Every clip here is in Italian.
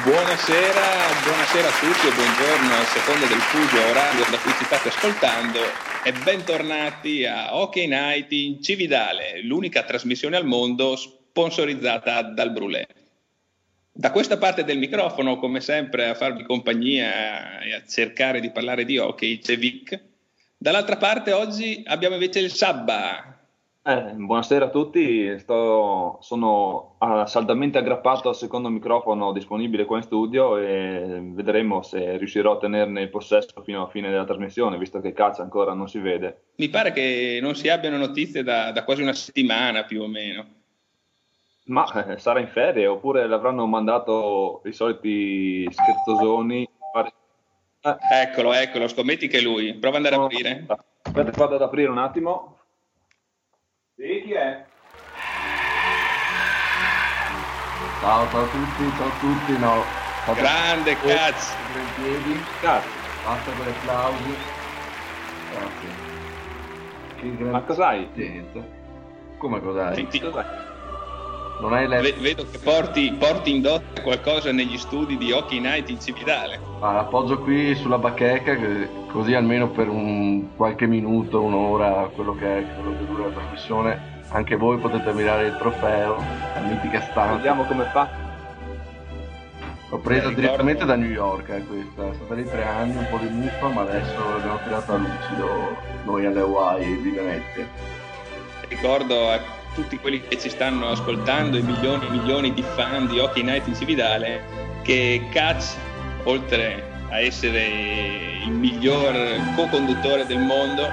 Buonasera, buonasera a tutti e buongiorno a seconda del fuso orario da cui ci state ascoltando e bentornati a Hockey Night in Cividale, l'unica trasmissione al mondo sponsorizzata dal Brulè. Da questa parte del microfono, come sempre, a farvi compagnia e a cercare di parlare di hockey c'è Vic. Dall'altra parte oggi abbiamo invece il Sabba. Eh, buonasera a tutti, Sto, sono ah, saldamente aggrappato al secondo microfono disponibile qua in studio e vedremo se riuscirò a tenerne il possesso fino alla fine della trasmissione, visto che caccia ancora non si vede. Mi pare che non si abbiano notizie da, da quasi una settimana più o meno. Ma eh, sarà in ferie oppure l'avranno mandato i soliti scherzosoni. Eh. Eccolo, eccolo, scommetti che è lui. Prova ad andare no, a aprire. Aspetta, vado ad aprire un attimo. Sì, chi è? Ciao, ciao a tutti, ciao a tutti, no. Ciao Grande cazzo! In piedi. Cazzo. Basta con gli applausi. Grazie. Ma cos'hai? Come cos'hai? Sì, cos'hai? Non hai letto? Vedo che porti, porti in dote qualcosa negli studi di Hockey Night in Cividale. Ma l'appoggio qui sulla bacheca, così almeno per un qualche minuto, un'ora, quello che è, quello che dura la trasmissione, anche voi potete ammirare il trofeo, la mitica stanza. Vediamo come fa. L'ho presa eh, direttamente da New York, eh, questa. È stata lì tre anni, un po' di muffa, ma adesso l'abbiamo tirata a lucido noi alle Hawaii di Venezia. Ricordo a tutti quelli che ci stanno ascoltando, i milioni e milioni di fan di Hockey Night in Cividale, che Catch, oltre a essere il miglior co-conduttore del mondo,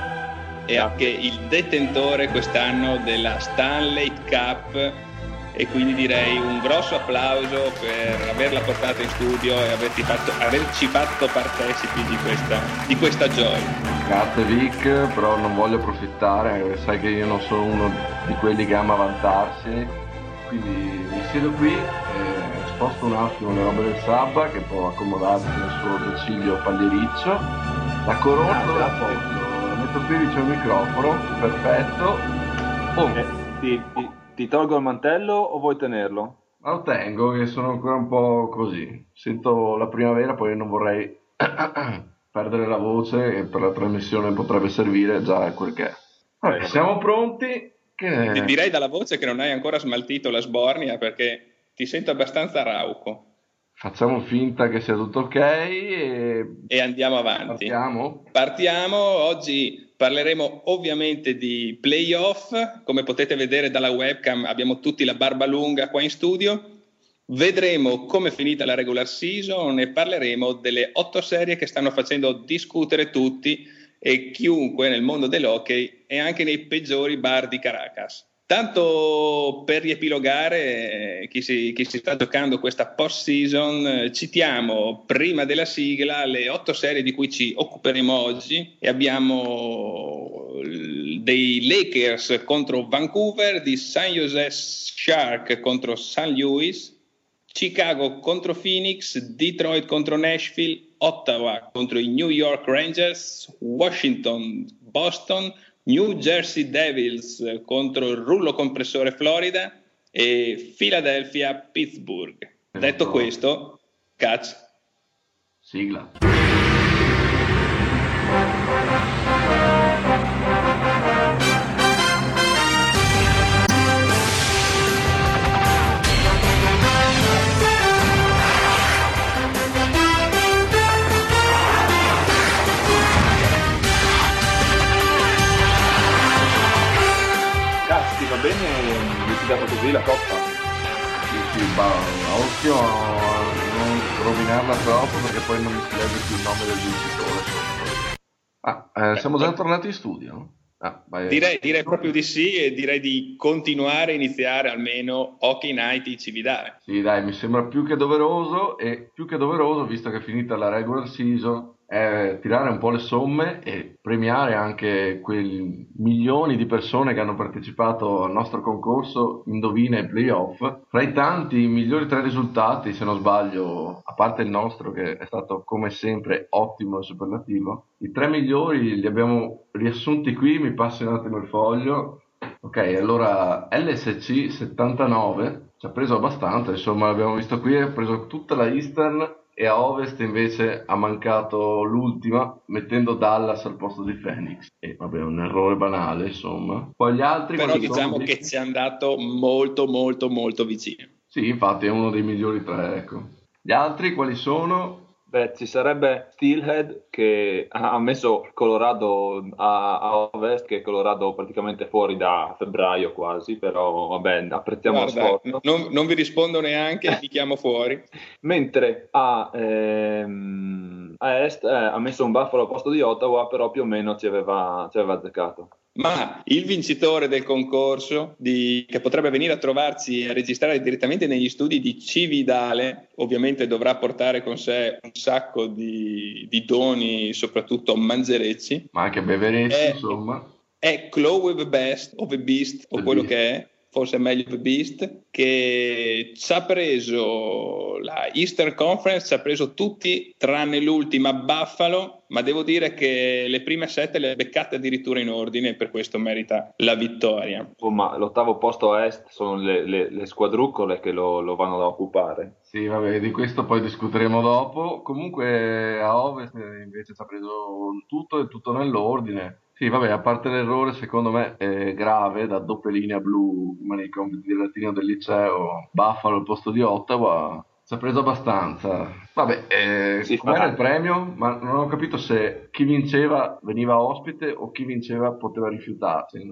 è anche il detentore quest'anno della Stanley Cup e quindi direi un grosso applauso per averla portata in studio e fatto, averci fatto partecipi di questa, di questa gioia. Grazie Vic, però non voglio approfittare, sai che io non sono uno di quelli che ama vantarsi, quindi mi siedo qui e sposto un attimo le robe del Sabba che può accomodarsi nel suo domicilio pagliericcio, la corona ah, la posto, metto qui vicino al microfono, perfetto. Oh. Eh, sì, sì. Ti tolgo il mantello o vuoi tenerlo? Ma lo tengo, che sono ancora un po' così. Sento la primavera, poi non vorrei perdere la voce e per la trasmissione potrebbe servire già quel che è. Vabbè, siamo pronti. Che... Ti direi dalla voce che non hai ancora smaltito la sbornia perché ti sento abbastanza rauco. Facciamo finta che sia tutto ok e, e andiamo avanti. Partiamo. Partiamo. Oggi Parleremo ovviamente di playoff, come potete vedere dalla webcam abbiamo tutti la barba lunga qua in studio. Vedremo come è finita la regular season e parleremo delle otto serie che stanno facendo discutere tutti e chiunque nel mondo dell'hockey e anche nei peggiori bar di Caracas. Tanto per riepilogare, eh, chi si, chi si sta giocando questa post-season, eh, citiamo prima della sigla le otto serie di cui ci occuperemo oggi e abbiamo dei Lakers contro Vancouver, di San Jose Shark contro St. Louis, Chicago contro Phoenix, Detroit contro Nashville, Ottawa contro i New York Rangers, Washington, Boston, New Jersey Devils contro il rullo compressore Florida e Philadelphia Pittsburgh. Detto questo, catch. Sigla. Liquidata così la coppa? Sì, sì, ma occhio a non rovinarla troppo perché poi non mi si legge più il nome del vincitore. Ah, eh, siamo già tornati in studio? Ah, direi, direi, proprio di sì e direi di continuare a iniziare almeno Hockey Night in Cividale. Sì, dai, mi sembra più che doveroso e più che doveroso, visto che è finita la regular season, è tirare un po' le somme e premiare anche quei milioni di persone che hanno partecipato al nostro concorso Indovina e Playoff. Fra i tanti migliori tre risultati, se non sbaglio, a parte il nostro che è stato come sempre ottimo e superlativo, i tre migliori li abbiamo riassunti qui, mi passi un attimo il foglio. Ok, allora LSC 79 ci ha preso abbastanza, insomma, l'abbiamo visto qui, ha preso tutta la Eastern e a Ovest invece ha mancato l'ultima mettendo Dallas al posto di Phoenix. E vabbè, un errore banale, insomma. Poi gli altri... Però diciamo sono... che ci è andato molto, molto, molto vicino. Sì, infatti è uno dei migliori tre, ecco. Gli altri quali sono? Beh, ci sarebbe Steelhead che ha messo Colorado a, a, ovest, che è Colorado praticamente fuori da febbraio quasi, però vabbè, apprezziamo Guarda, lo sforzo. Non, non, vi rispondo neanche, vi chiamo fuori. Mentre a, ehm, a est eh, ha messo un Buffalo al posto di Ottawa, però più o meno ci aveva, ci aveva azzeccato ma il vincitore del concorso di, che potrebbe venire a trovarci e a registrare direttamente negli studi di Cividale, ovviamente dovrà portare con sé un sacco di, di doni, soprattutto mangerecci. Ma anche beverecci, è, insomma. È Chloe the Best o The Beast o quello che è forse è meglio The Beast, che ci ha preso la Eastern Conference, ci ha preso tutti tranne l'ultima Buffalo, ma devo dire che le prime sette le ha beccate addirittura in ordine e per questo merita la vittoria. Oh, ma l'ottavo posto a est sono le, le, le squadruccole che lo, lo, vanno a occupare. Sì, vabbè, di questo poi discuteremo dopo. Comunque a ovest invece ci ha preso tutto e tutto nell'ordine sì, vabbè, a parte l'errore, secondo me è grave da doppia linea blu nei compiti del latino del liceo, Buffalo al posto di Ottawa, ci ha preso abbastanza. Vabbè, eh, sì, com'era il premio? Ma non ho capito se chi vinceva veniva ospite o chi vinceva poteva rifiutarsi.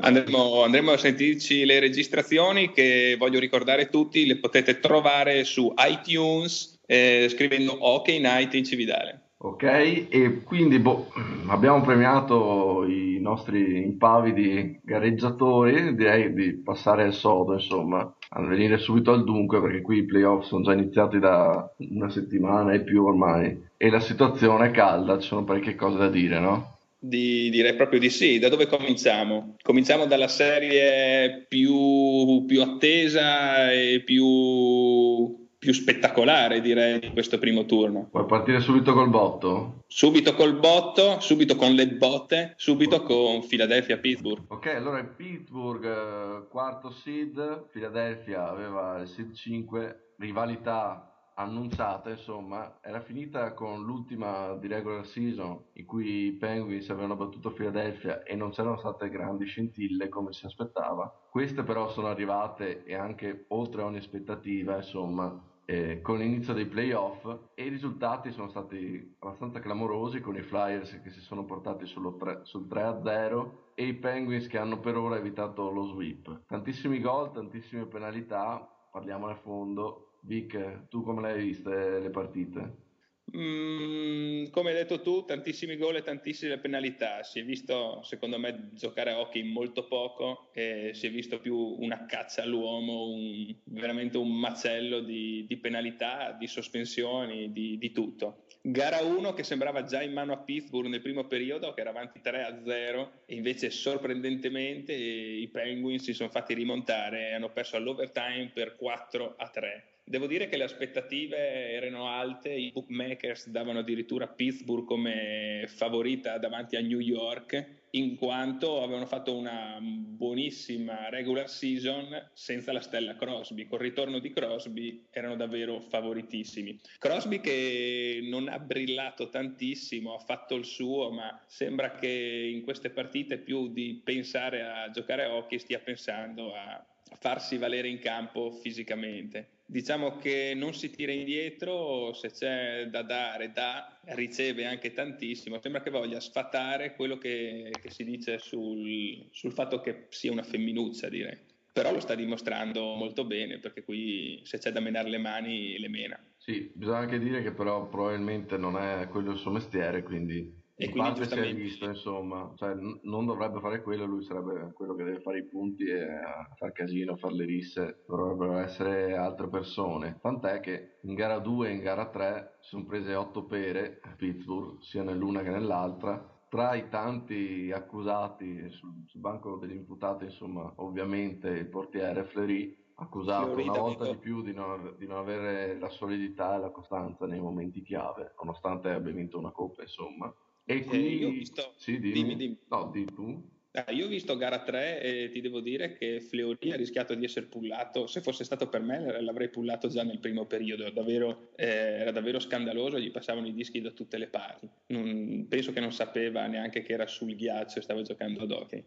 Andremo, andremo, a sentirci le registrazioni che voglio ricordare tutti, le potete trovare su iTunes eh, scrivendo OK Night in Cividale. Ok, e quindi boh, abbiamo premiato i nostri impavidi gareggiatori, direi di passare al sodo, insomma, a venire subito al dunque, perché qui i playoff sono già iniziati da una settimana e più ormai, e la situazione è calda, ci sono parecchie cose da dire, no? Di, direi proprio di sì. Da dove cominciamo? Cominciamo dalla serie più, più attesa e più più spettacolare direi di questo primo turno. Puoi partire subito col botto? Subito col botto, subito con le botte, subito con Philadelphia-Pittsburgh. Ok, allora il Pittsburgh eh, quarto seed, Philadelphia aveva il seed 5, rivalità annunciata, insomma, era finita con l'ultima di regular season in cui i Penguins avevano battuto Philadelphia e non c'erano state grandi scintille come si aspettava. Queste però sono arrivate e anche oltre ogni aspettativa, insomma, eh, con l'inizio dei playoff e i risultati sono stati abbastanza clamorosi con i Flyers che si sono portati tre, sul 3-0 e i Penguins che hanno per ora evitato lo sweep. Tantissimi gol, tantissime penalità, parliamone a fondo Vic, tu come le hai viste le partite? Mm, come hai detto tu, tantissimi gol e tantissime penalità. Si è visto, secondo me, giocare a hockey molto poco e si è visto più una caccia all'uomo, un, veramente un macello di, di penalità, di sospensioni, di, di, tutto. Gara 1 che sembrava già in mano a Pittsburgh nel primo periodo, che era avanti 3-0 e invece sorprendentemente i Penguins si sono fatti rimontare e hanno perso all'overtime per 4-3 Devo dire che le aspettative erano alte, i bookmakers davano addirittura Pittsburgh come favorita davanti a New York, in quanto avevano fatto una buonissima regular season senza la stella Crosby. Col ritorno di Crosby erano davvero favoritissimi. Crosby che non ha brillato tantissimo, ha fatto il suo, ma sembra che in queste partite più di pensare a giocare a hockey stia pensando a farsi valere in campo fisicamente diciamo che non si tira indietro, se c'è da dare, da, riceve anche tantissimo. Sembra che voglia sfatare quello che, che si dice sul, sul, fatto che sia una femminuccia, direi. Però lo sta dimostrando molto bene, perché qui se c'è da menare le mani, le mena. Sì, bisogna anche dire che però probabilmente non è quello il suo mestiere, quindi e in parte si è visto, insomma, cioè, n- non dovrebbe fare quello, lui sarebbe quello che deve fare i punti e a far casino, fare le risse, dovrebbero essere altre persone. Tant'è che in gara 2 e in gara 3 si sono prese 8 pere a Pittsburgh, sia nell'una che nell'altra. Tra i tanti accusati sul, sul banco degli imputati, insomma, ovviamente il portiere Fleury, accusato Fiorita, una volta di più di non, di non, avere la solidità e la costanza nei momenti chiave, nonostante abbia vinto una coppa, insomma. E qui... Eh, io ho visto... Sì, dimmi. dimmi, dimmi. No, di tu. Ah, io ho visto gara 3 e ti devo dire che Fleury ha rischiato di essere pullato. Se fosse stato per me, l'avrei pullato già nel primo periodo. Davvero, eh, era davvero scandaloso. Gli passavano i dischi da tutte le parti. Non, penso che non sapeva neanche che era sul ghiaccio e stava giocando ad hockey.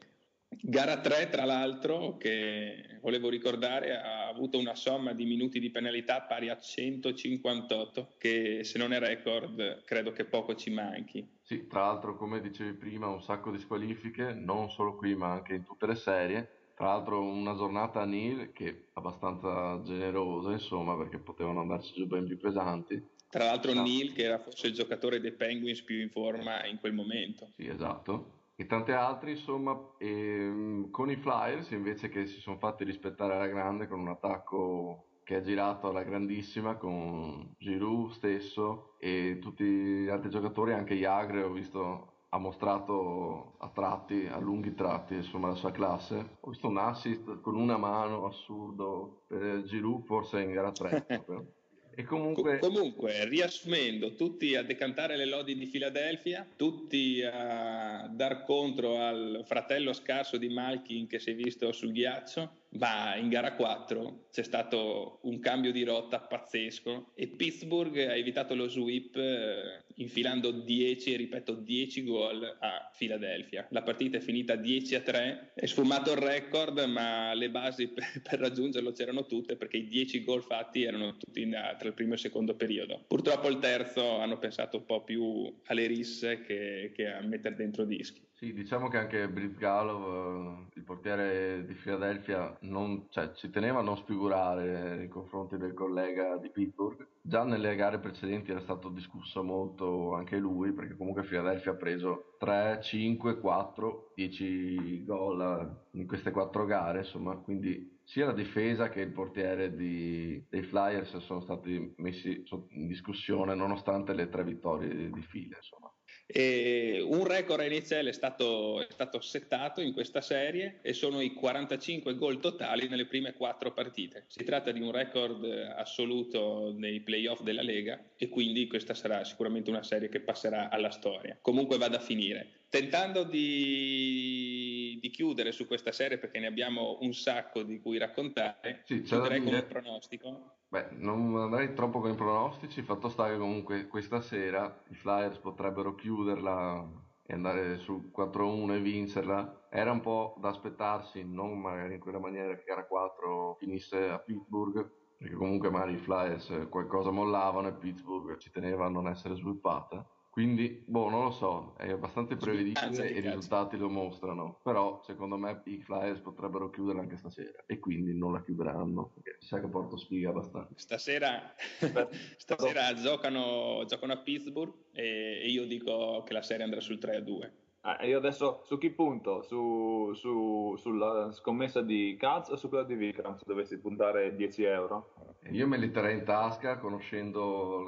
Gara 3, tra l'altro, che volevo ricordare, ha avuto una somma di minuti di penalità pari a 158, che se non è record credo che poco ci manchi. Sì, tra l'altro, come dicevi prima, un sacco di squalifiche, non solo qui ma anche in tutte le serie. Tra l'altro una giornata a Neil che è abbastanza generosa, insomma, perché potevano andarci giù ben più pesanti. Tra l'altro no. Neil che era forse il giocatore dei Penguins più in forma in quel momento. Sì, esatto e tante altre, insomma, e, ehm, con i Flyers invece che si sono fatti rispettare alla grande con un attacco che ha girato alla grandissima con Giroud stesso e tutti gli altri giocatori, anche Jagre ho visto ha mostrato a tratti, a lunghi tratti, insomma, la sua classe. Ho visto un assist con una mano assurdo per Giroud, forse in gara 3. E comunque... comunque, riassumendo, tutti a decantare le lodi di Filadelfia, tutti a dar contro al fratello scarso di Malkin che si è visto sul ghiaccio, ma in gara 4 c'è stato un cambio di rotta pazzesco e Pittsburgh ha evitato lo sweep eh, infilando 10, ripeto 10 gol a Philadelphia. La partita è finita 10 a 3, è sfumato il record ma le basi per, per raggiungerlo c'erano tutte perché i 10 gol fatti erano tutti in, tra il primo e il secondo periodo. Purtroppo il terzo hanno pensato un po' più alle risse che, che a mettere dentro dischi. Sì, diciamo che anche Britt Galov, il portiere di Philadelphia, non, cioè, ci teneva a non sfigurare nei confronti del collega di Pittsburgh. Già nelle gare precedenti era stato discusso molto anche lui, perché comunque Philadelphia ha preso 3, 5, 4, 10 gol in queste quattro gare, insomma, quindi sia la difesa che il portiere di, dei Flyers sono stati messi in discussione nonostante le tre vittorie di fila. Insomma. E un record NHL è stato, è stato settato in questa serie e sono i 45 gol totali nelle prime quattro partite. Si tratta di un record assoluto nei playoff della Lega e quindi questa sarà sicuramente una serie che passerà alla storia. Comunque vada a finire. Tentando di, di chiudere su questa serie perché ne abbiamo un sacco di cui raccontare, sì, chiuderei con un pronostico. Beh, non andrei troppo con i pronostici, fatto sta che comunque questa sera i Flyers potrebbero chiuderla e andare su 4-1 e vincerla. Era un po' da aspettarsi, non magari in quella maniera che gara 4 finisse a Pittsburgh, perché comunque magari i Flyers qualcosa mollavano e Pittsburgh ci teneva a non essere sviluppata quindi, boh, non lo so, è abbastanza prevedibile e i risultati lo mostrano, però secondo me i Flyers potrebbero chiudere anche stasera e quindi non la chiuderanno, perché sa che porto spiga abbastanza. Stasera, stasera giocano, giocano, a Pittsburgh e io dico che la serie andrà sul 3-2. Ah, io adesso su chi punto? Su, su, sulla scommessa di Katz o su quella di Vikram se dovessi puntare 10 euro? Io me li terrei in tasca conoscendo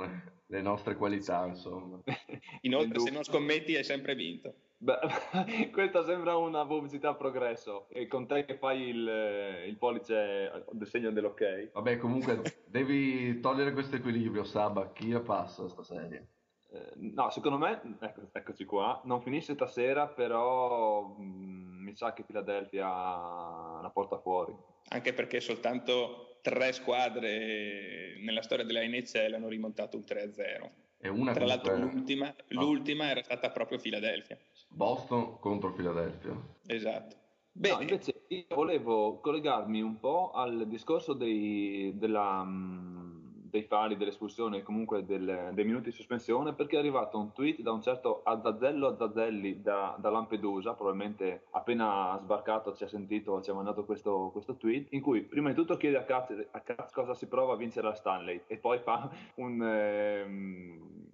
le nostre qualità, insomma. Inoltre, se non scommetti, hai sempre vinto. Beh, questa sembra una pubblicità a progresso. E con te che fai il, il pollice del segno dell'ok. Vabbè, comunque, devi togliere questo equilibrio, Saba. Chi la passa sta serie? Eh, no, secondo me, ecco, eccoci qua, non finisce stasera, però mh, mm, mi sa che Philadelphia la porta fuori. Anche perché soltanto tre squadre nella storia della NHL hanno rimontato un 3-0. E una Tra l'altro l'ultima, no. l'ultima, era stata proprio Philadelphia. Boston contro Philadelphia. Esatto. Bene. No, invece io volevo collegarmi un po' al discorso dei, della... Dei fari, dell'espulsione e comunque del, dei minuti di sospensione perché è arrivato un tweet da un certo Azzazzello Azzazzelli da, da Lampedusa, probabilmente appena sbarcato ci ha sentito, ci ha mandato questo, questo tweet, in cui prima di tutto chiede a Katz, a Katz cosa si prova a vincere la Stanley e poi fa un, eh,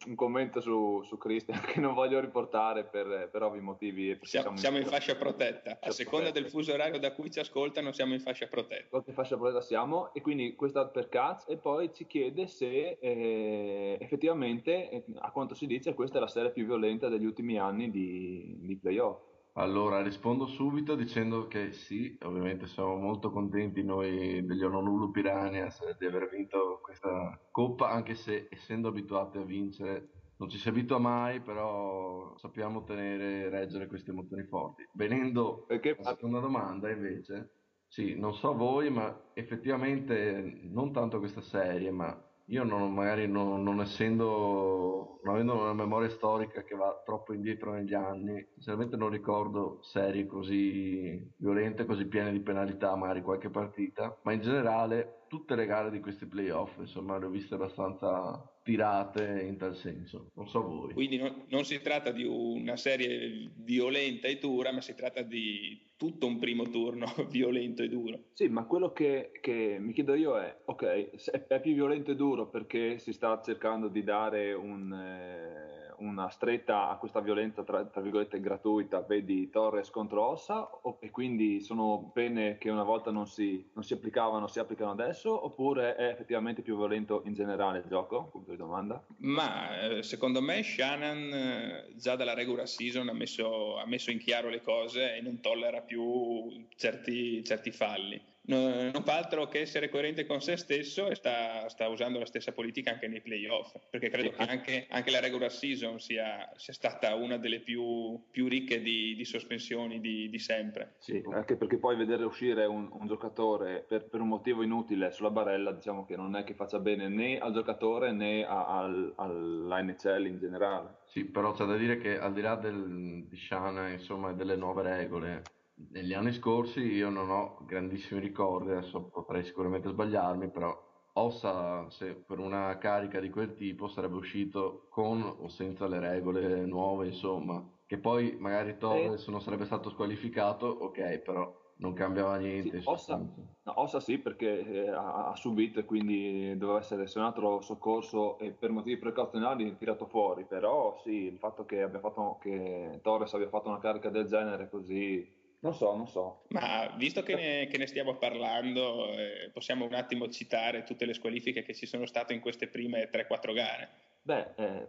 un commento su, su, Christian che non voglio riportare per, per ovvi motivi. Siamo, siamo, in fascia protetta, a seconda del fuso orario da cui ci ascoltano siamo in fascia protetta. In fascia protetta siamo e quindi questa per Katz e poi ci chiede chiede se eh, effettivamente, eh, a quanto si dice, questa è la serie più violenta degli ultimi anni di, di playoff. Allora, rispondo subito dicendo che sì, ovviamente siamo molto contenti noi degli Honolulu Piranhas di aver vinto questa coppa, anche se essendo abituati a vincere non ci si abitua mai, però sappiamo tenere e reggere queste emozioni forti. Venendo alla seconda domanda, invece, sì, non so voi, ma effettivamente non tanto questa serie, ma io non, magari non, non essendo, non avendo una memoria storica che va troppo indietro negli anni, sinceramente non ricordo serie così violente, così piene di penalità, magari qualche partita, ma in generale tutte le gare di questi playoff, insomma, le ho viste abbastanza tirate in tal senso, non so voi. Quindi non, non si tratta di una serie violenta e dura, ma si tratta di tutto un primo turno violento e duro. Sì, ma quello che, che mi chiedo io è, ok, è più violento e duro perché si sta cercando di dare un, eh, una stretta a questa violenza, tra, tra, virgolette, gratuita, vedi Torres contro Ossa, o, e quindi sono pene che una volta non si, non si applicavano, si applicano adesso, oppure è effettivamente più violento in generale il gioco? Punto di domanda. Ma eh, secondo me Shannon eh, già dalla regular season ha messo, ha messo in chiaro le cose e non tollera più certi, certi falli non fa altro che essere coerente con se stesso e sta, sta, usando la stessa politica anche nei playoff, perché credo che anche, anche la regular season sia, sia, stata una delle più, più ricche di, di sospensioni di, di, sempre. Sì, anche perché poi vedere uscire un, un giocatore per, per, un motivo inutile sulla barella, diciamo che non è che faccia bene né al giocatore né a, al, all'NCL in generale. Sì, però c'è da dire che al di là del, di Shana, insomma, delle nuove regole, negli anni scorsi io non ho grandissimi ricordi, adesso potrei sicuramente sbagliarmi, però Ossa se per una carica di quel tipo sarebbe uscito con o senza le regole nuove, insomma, che poi magari Torres eh. non sarebbe stato squalificato, ok, però non cambiava niente. Sì, Ossa, no, Ossa, sì, perché eh, ha, ha, subito e quindi doveva essere se un altro soccorso e per motivi precauzionali tirato fuori. Però sì, il fatto che, abbia fatto, che Torres abbia fatto una carica del genere così non so, non so. Ma visto che ne, che ne stiamo parlando, eh, possiamo un attimo citare tutte le squalifiche che ci sono state in queste prime 3-4 gare. Beh, eh,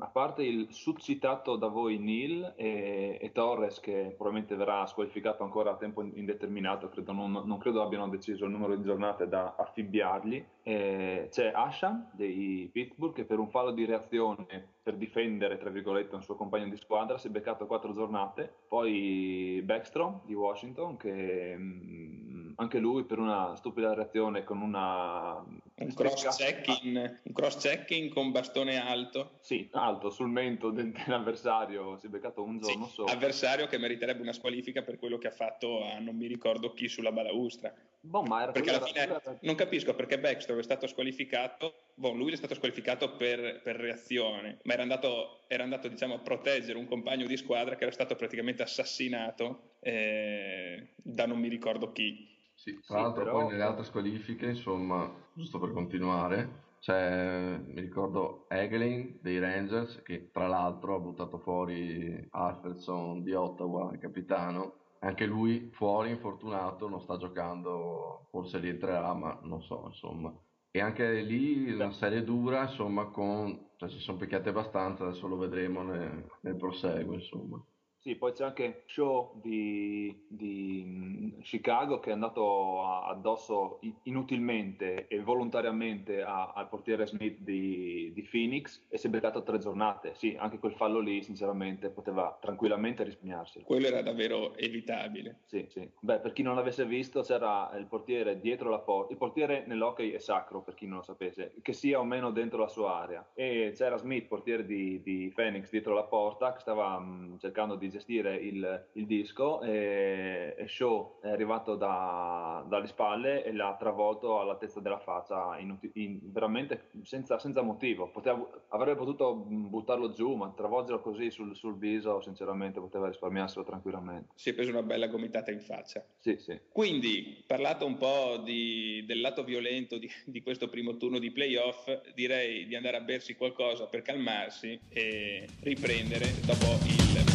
a parte il suscitato da voi Neil e, e, Torres, che probabilmente verrà squalificato ancora a tempo indeterminato, credo, non, non, credo abbiano deciso il numero di giornate da affibbiargli, eh, c'è Asha dei Pittsburgh che per un fallo di reazione per difendere, tra virgolette, un suo compagno di squadra si è beccato quattro giornate, poi Backstrom di Washington che mh, anche lui per una stupida reazione con una... Un cross-checking, un cross-checking con bastone alto. Sì, alto, sul mento dell'avversario, si è beccato un giorno sì, solo. Avversario che meriterebbe una squalifica per quello che ha fatto a non mi ricordo chi sulla balaustra. Boh, ma era perché alla fine era... non capisco perché Backstrom è stato squalificato, boh, lui è stato squalificato per, per reazione, ma era andato, era andato diciamo, a proteggere un compagno di squadra che era stato praticamente assassinato eh, da non mi ricordo chi. Sì, tra l'altro però... poi nelle altre squalifiche, insomma, giusto per continuare, c'è, mi ricordo, Egelin dei Rangers, che tra l'altro ha buttato fuori Alfredson di Ottawa, il capitano, anche lui fuori, infortunato, non sta giocando, forse rientrerà, ma non so, insomma. E anche lì una serie dura, insomma, con, cioè si sono picchiati abbastanza, adesso lo vedremo nel, nel proseguo, insomma. Sì, poi c'è anche Show di, di mm, Chicago che è andato addosso inutilmente e volontariamente a, al portiere Smith di, di, Phoenix e si è beccato tre giornate. Sì, anche quel fallo lì, sinceramente, poteva tranquillamente risparmiarsi. Quello era davvero evitabile. Sì, sì. Beh, per chi non l'avesse visto, c'era il portiere dietro la porta. Il portiere nell'hockey è sacro, per chi non lo sapesse, che sia o meno dentro la sua area. E c'era Smith, portiere di, di Phoenix, dietro la porta, che stava mh, mm, cercando di gestire il, il disco e, e, Shaw è arrivato da, dalle spalle e l'ha travolto all'altezza della faccia in, in, veramente senza, senza motivo. Poteva, avrebbe potuto buttarlo giù ma travolgerlo così sul, sul, viso sinceramente poteva risparmiarselo tranquillamente. Si è preso una bella gomitata in faccia. Sì, sì. quindi parlato un po' di, del lato violento di, di questo primo turno di playoff direi di andare a bersi qualcosa per calmarsi e riprendere dopo il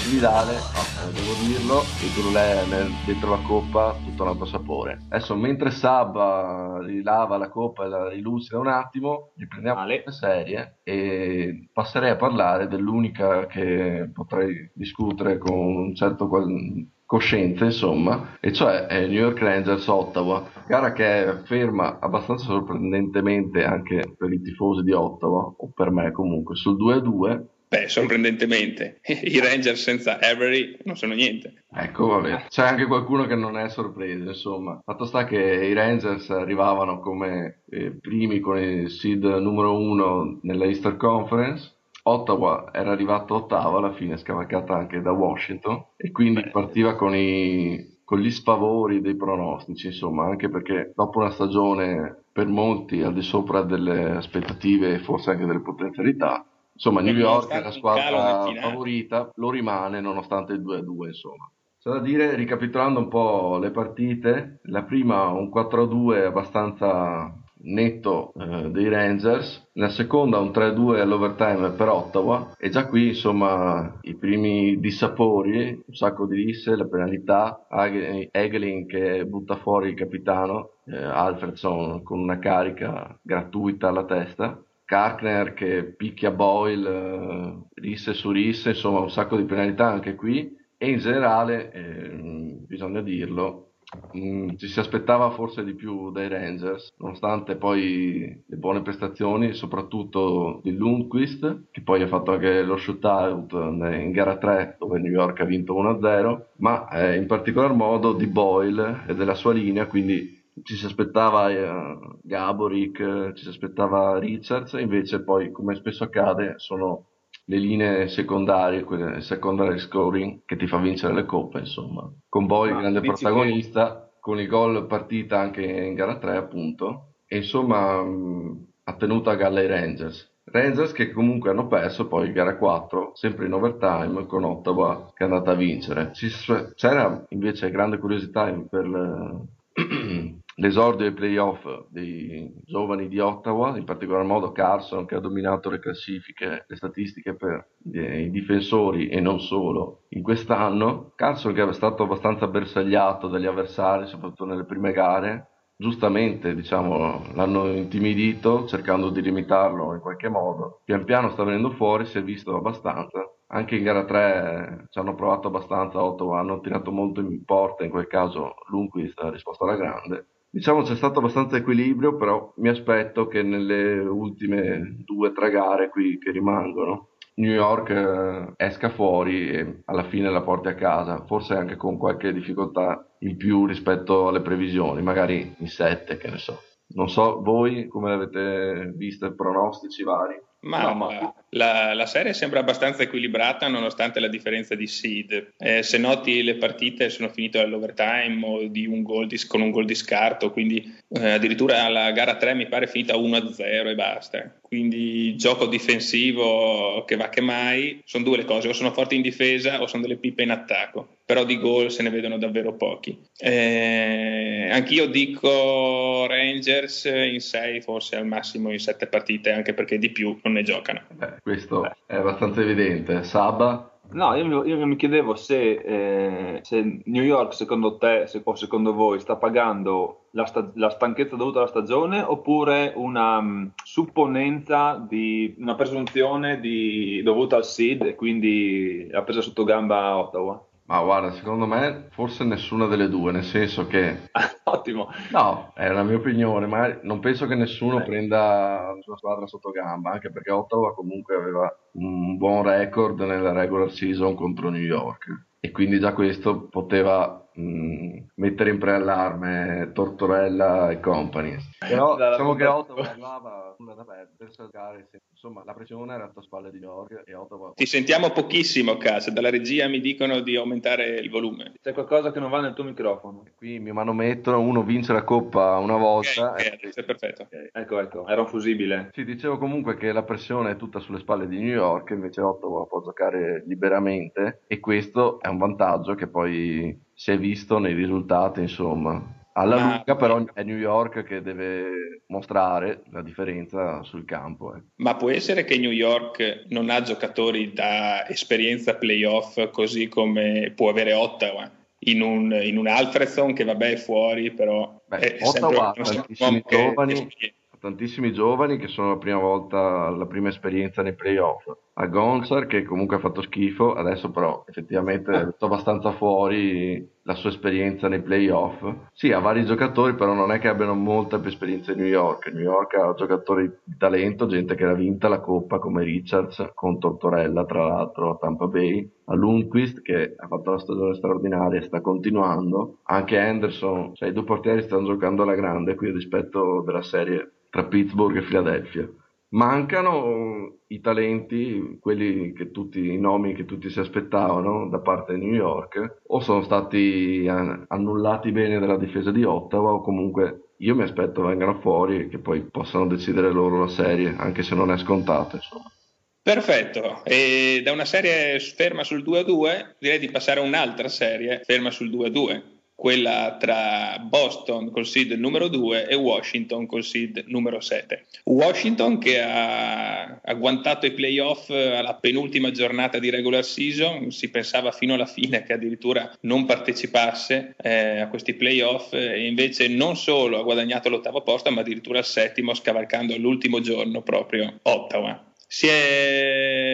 Cividale. No, eh, devo dirlo, il brulè nel, dentro la coppa, tutto un altro sapore. Adesso, mentre Sab rilava la coppa e la rilucida un attimo, riprendiamo vale. le serie e passerei a parlare dell'unica che potrei discutere con un certo coscienza, insomma, e cioè è New York Rangers Ottawa, gara che è ferma abbastanza sorprendentemente anche per i tifosi di Ottawa, o per me comunque, sul 2-2. Beh, sorprendentemente, i Rangers senza Avery non sono niente. Ecco, vabbè, c'è anche qualcuno che non è sorpreso, insomma. Fatto sta che i Rangers arrivavano come eh, primi con il seed numero uno nella Easter Conference, Ottawa era arrivato ottavo alla fine, scavalcata anche da Washington, e quindi Beh. partiva con, i, con gli spavori dei pronostici, insomma, anche perché dopo una stagione per molti al di sopra delle aspettative e forse anche delle potenzialità, insomma, New York è la squadra favorita, lo rimane nonostante il 2-2, insomma. C'è da dire, ricapitolando un po' le partite, la prima un 4-2 abbastanza netto eh, dei Rangers, la seconda un 3-2 all'overtime per Ottawa e già qui insomma i primi dissapori, un sacco di risse, la penalità, Egelin che butta fuori il capitano, eh, Alfredson con una carica gratuita alla testa, Karkner che picchia Boyle, eh, risse su risse, insomma un sacco di penalità anche qui. E in generale, eh, bisogna dirlo, Mm, ci si aspettava forse di più dai Rangers, nonostante poi le buone prestazioni, soprattutto di Lundqvist, che poi ha fatto anche lo shootout in gara 3 dove New York ha vinto 1-0, ma eh, in particolar modo di Boyle e della sua linea, quindi ci si aspettava eh, Gaborik, ci si aspettava Richards, invece poi come spesso accade sono le linee secondarie, quelle secondary scoring, che ti fa vincere le coppe, insomma. Con Boy, ah, grande protagonista, che... con il gol partita anche in gara 3, appunto, e insomma ha tenuto a galla i Rangers. Rangers che comunque hanno perso poi gara 4, sempre in overtime, con Ottawa che è andata a vincere. C'era invece grande curiosità per l'esordio ai playoff dei giovani di Ottawa, in particolar modo Carson che ha dominato le classifiche, le statistiche per i difensori e non solo in quest'anno. Carson che era stato abbastanza bersagliato dagli avversari, soprattutto nelle prime gare, giustamente diciamo, l'hanno intimidito cercando di limitarlo in qualche modo. Pian piano sta venendo fuori, si è visto abbastanza. Anche in gara 3 ci hanno provato abbastanza, Ottawa hanno tirato molto in porta, in quel caso Lundqvist ha risposto alla grande Diciamo c'è stato abbastanza equilibrio, però mi aspetto che nelle ultime due o tre gare qui che rimangono New York eh, esca fuori e alla fine la porti a casa, forse anche con qualche difficoltà in più rispetto alle previsioni, magari in sette, che ne so. Non so voi come avete visto i pronostici vari. Ma, no, ma... La, la, serie sembra abbastanza equilibrata nonostante la differenza di seed. Eh, se noti le partite sono finite all'overtime o un di, con un gol di scarto, quindi eh, addirittura la gara 3 mi pare finita 1-0 e basta. Quindi gioco difensivo che va che mai, sono due le cose, o sono forti in difesa o sono delle pippe in attacco, però di gol se ne vedono davvero pochi. Eh, anch'io dico Rangers in 6, forse al massimo in 7 partite, anche perché di più non ne giocano. Beh, questo Beh. è abbastanza evidente. Saba? No, io, io, mi chiedevo se, eh, se, New York, secondo te se, o secondo voi, sta pagando la, sta, la, stanchezza dovuta alla stagione oppure una um, supponenza di una presunzione di, dovuta al seed e quindi ha preso sotto gamba a Ottawa? Ma guarda, secondo me forse nessuna delle due, nel senso che... Ottimo. No, è la mia opinione, ma non penso che nessuno eh. prenda la sua squadra sotto gamba, anche perché Ottawa comunque aveva un buon record nella regular season contro New York e quindi già questo poteva mettere in preallarme Tortorella e company. Però diciamo che Ottawa parlava per cercare, insomma la pressione era a spalle di New York e Ottawa... Ti sentiamo pochissimo, Cas, dalla regia mi dicono di aumentare il volume. C'è qualcosa che non va nel tuo microfono. Qui mi manomettono, uno vince la coppa una volta. Ok, okay è perfetto. Okay. Ecco, ecco, era un fusibile. Sì, dicevo comunque che la pressione è tutta sulle spalle di New York, invece Ottawa può giocare liberamente e questo è un vantaggio che poi si è visto nei risultati, insomma. Alla ma... lunga però è New York che deve mostrare la differenza sul campo. Eh. Ma può essere che New York non ha giocatori da esperienza playoff così come può avere Ottawa? In un, in un Alfredson che vabbè è fuori, però Beh, è Ottawa ha tantissimi giovani, tantissimi giovani che sono la prima volta, la prima esperienza nei playoff. A Gonzar che comunque ha fatto schifo, adesso però effettivamente è abbastanza fuori la sua esperienza nei playoff. Sì, ha vari giocatori, però non è che abbiano molta più esperienza in New York. New York ha giocatori di talento, gente che ha vinta la coppa come Richards con Tortorella, tra l'altro a Tampa Bay, a Lundqvist che ha fatto una stagione straordinaria sta continuando. Anche Anderson, cioè i due portieri stanno giocando alla grande qui rispetto della serie tra Pittsburgh e Philadelphia. Mancano i talenti, quelli che tutti, i nomi che tutti si aspettavano da parte di New York, o sono stati annullati bene dalla difesa di Ottawa, o comunque io mi aspetto vengano fuori e che poi possano decidere loro la serie, anche se non è scontato. Insomma. Perfetto, e da una serie ferma sul 2-2 direi di passare a un'altra serie ferma sul 2-2 quella tra Boston col seed numero 2 e Washington col seed numero 7. Washington che ha agguantato i playoff alla penultima giornata di regular season, si pensava fino alla fine che addirittura non partecipasse eh, a questi playoff e invece non solo ha guadagnato l'ottavo posto ma addirittura il settimo scavalcando all'ultimo giorno proprio Ottawa. Si è,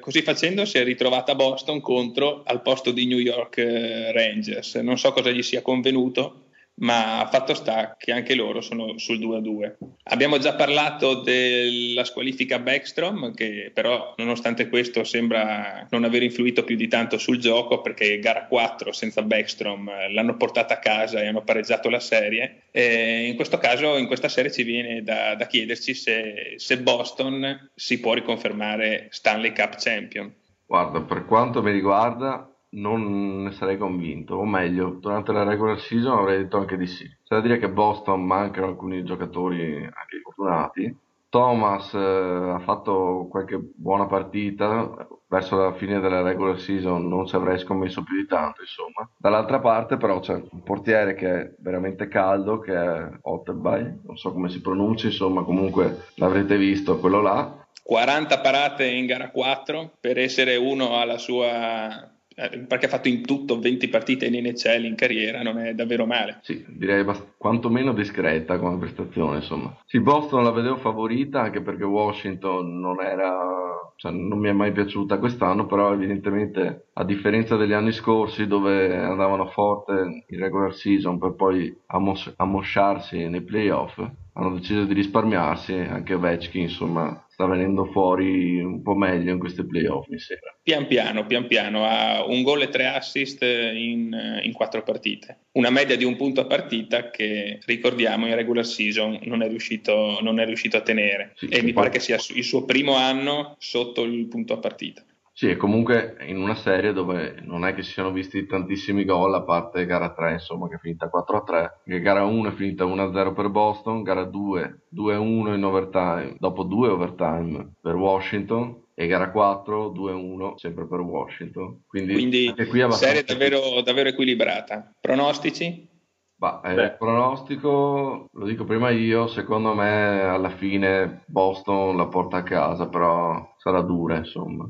così facendo si è ritrovata Boston contro al posto di New York eh, Rangers. Non so cosa gli sia convenuto, ma fatto sta che anche loro sono sul 2-2. Abbiamo già parlato della squalifica Backstrom, che però nonostante questo sembra non aver influito più di tanto sul gioco, perché gara 4 senza Backstrom eh, l'hanno portata a casa e hanno pareggiato la serie. E in questo caso, in questa serie ci viene da, da chiederci se, se Boston si può riconfermare Stanley Cup Champion. Guarda, per quanto mi riguarda, non ne sarei convinto, o meglio, durante la regular season avrei detto anche di sì. C'è da dire che Boston mancano alcuni giocatori anche fortunati. Thomas eh, ha fatto qualche buona partita, verso la fine della regular season non ci avrei scommesso più di tanto, insomma. Dall'altra parte però c'è un portiere che è veramente caldo, che è Otterby, non so come si pronuncia, insomma, comunque l'avrete visto, quello là. 40 parate in gara 4 per essere uno alla sua perché ha fatto in tutto 20 partite in NHL in carriera, non è davvero male. Sì, direi bast- quantomeno discreta come prestazione, insomma. Sì, Boston la vedevo favorita anche perché Washington non era, cioè non mi è mai piaciuta quest'anno, però evidentemente a differenza degli anni scorsi dove andavano forte in regular season per poi ammos- ammosciarsi nei playoff, hanno deciso di risparmiarsi, anche Ovechkin insomma sta venendo fuori un po' meglio in questi playoff mi sembra. Pian piano, pian piano, ha un gol e tre assist in, in, quattro partite, una media di un punto a partita che ricordiamo in regular season non è riuscito, non è riuscito a tenere sì, e mi pare che sia il suo primo anno sotto il punto a partita. Sì, e comunque in una serie dove non è che si siano visti tantissimi gol, a parte gara 3, insomma, che è finita 4-3, che gara 1 è finita 1-0 per Boston, gara 2 2-1 in overtime, dopo due overtime per Washington, e gara 4 2-1 sempre per Washington. Quindi, Quindi qui serie davvero, davvero equilibrata. Pronostici? Bah, eh, il pronostico, lo dico prima io, secondo me alla fine Boston la porta a casa, però sarà dura insomma.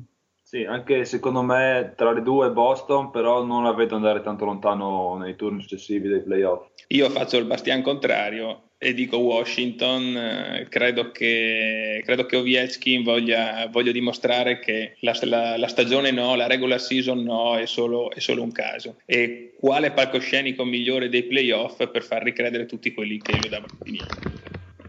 Sì, anche secondo me tra le due Boston, però non la vedo andare tanto lontano nei turni successivi dei playoff. Io faccio il bastian contrario e dico Washington, eh, credo, che, credo che Ovechkin voglia, voglia dimostrare che la, la, la, stagione no, la regular season no, è solo, è solo un caso. E quale palcoscenico migliore dei playoff per far ricredere tutti quelli che lo davano finire?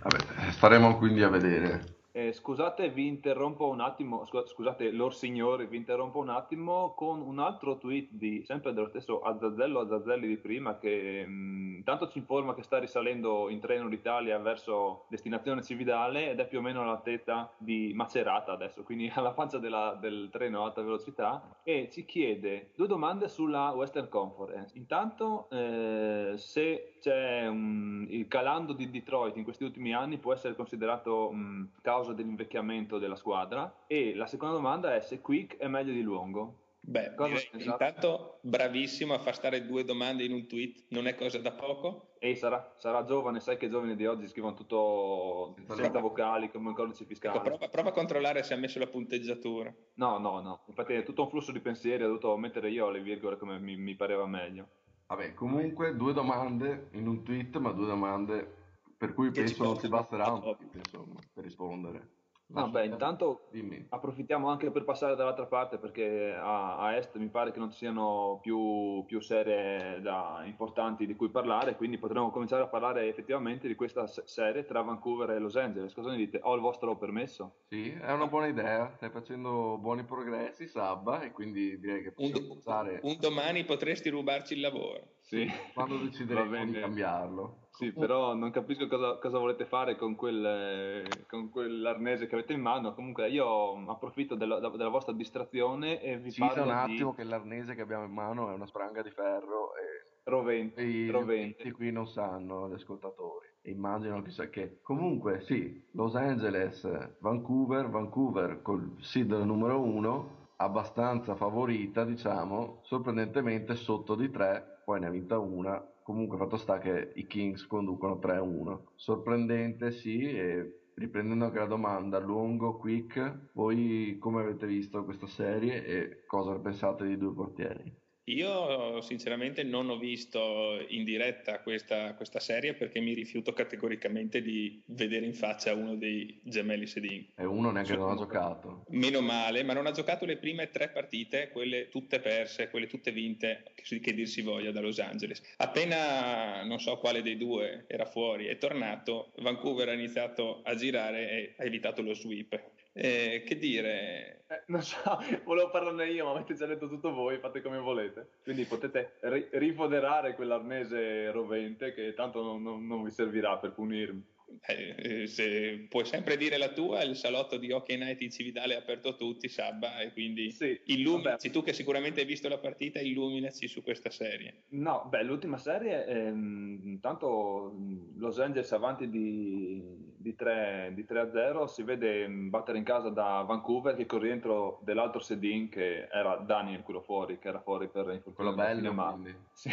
Vabbè, staremo quindi a vedere. Eh, scusate, vi interrompo un attimo, scusate, lor signori, vi interrompo un attimo con un altro tweet di sempre dello stesso Azzazzello Azzazzelli di prima che intanto ci informa che sta risalendo in treno d'Italia verso destinazione Cividale ed è più o meno all'altezza di Macerata adesso, quindi alla pancia della, del treno a alta velocità e ci chiede due domande sulla Western Conference. Intanto eh, se c'è um, il calando di Detroit in questi ultimi anni può essere considerato um, causa causa dell'invecchiamento della squadra? E la seconda domanda è se Quick è meglio di Luongo. Beh, direi, intanto bravissimo a far stare due domande in un tweet, non è cosa da poco. Ehi, sarà, sarà giovane, sai che i giovani di oggi scrivono tutto senza vocali, come un codice fiscale. Ecco, prova, prova, a controllare se ha messo la punteggiatura. No, no, no, infatti è tutto un flusso di pensieri, ho dovuto mettere io le virgole come mi, mi pareva meglio. Vabbè, comunque due domande in un tweet, ma due domande per cui che penso non ci basterà un insomma, per rispondere. No, beh, intanto Dimmi. approfittiamo anche per passare dall'altra parte perché a, a, est mi pare che non ci siano più, più serie da, importanti di cui parlare, quindi potremmo cominciare a parlare effettivamente di questa serie tra Vancouver e Los Angeles. Cosa ne dite? Ho il vostro permesso? Sì, è una buona idea, stai facendo buoni progressi, Sabba, e quindi direi che possiamo un, passare... Un domani potresti rubarci il lavoro. Sì. Quando decideremo di cambiarlo. Sì, però non capisco cosa, cosa volete fare con, quel, con, quell'arnese che avete in mano. Comunque io approfitto della, della vostra distrazione e vi Ci parlo un attimo di... che l'arnese che abbiamo in mano è una spranga di ferro e... Rovente, e i rovente. qui non sanno gli ascoltatori. Immagino chissà che. Comunque sì, Los Angeles, Vancouver, Vancouver col seed numero uno abbastanza favorita, diciamo, sorprendentemente sotto di 3, poi ne ha vinta una. Comunque fatto sta che i Kings conducono 3-1. Sorprendente, sì, e riprendendo anche la domanda, lungo, quick, voi come avete visto questa serie e cosa pensate dei due portieri? Io sinceramente non ho visto in diretta questa, questa, serie perché mi rifiuto categoricamente di vedere in faccia uno dei gemelli Sedin. E uno neanche non ha giocato. Meno male, ma non ha giocato le prime tre partite, quelle tutte perse, quelle tutte vinte, che, che dir si voglia, da Los Angeles. Appena non so quale dei due era fuori, è tornato, Vancouver ha iniziato a girare e ha evitato lo sweep. Eh, che dire? Eh, non so, volevo parlarne io, ma avete già detto tutto voi, fate come volete. Quindi potete ri- rifoderare quell'arnese rovente che tanto non, non, non vi servirà per punirmi. Eh, se puoi sempre dire la tua, il salotto di Hockey Night in Cividale è aperto a tutti, Sabba, e quindi sì, illuminaci, tu che sicuramente hai visto la partita, illuminaci su questa serie. No, beh, l'ultima serie, intanto Los Angeles avanti di, di, 3, di 3 a 0, si vede battere in casa da Vancouver che con rientro dell'altro Sedin che era Daniel quello fuori, che era fuori per infortunio. Quello bello, sì.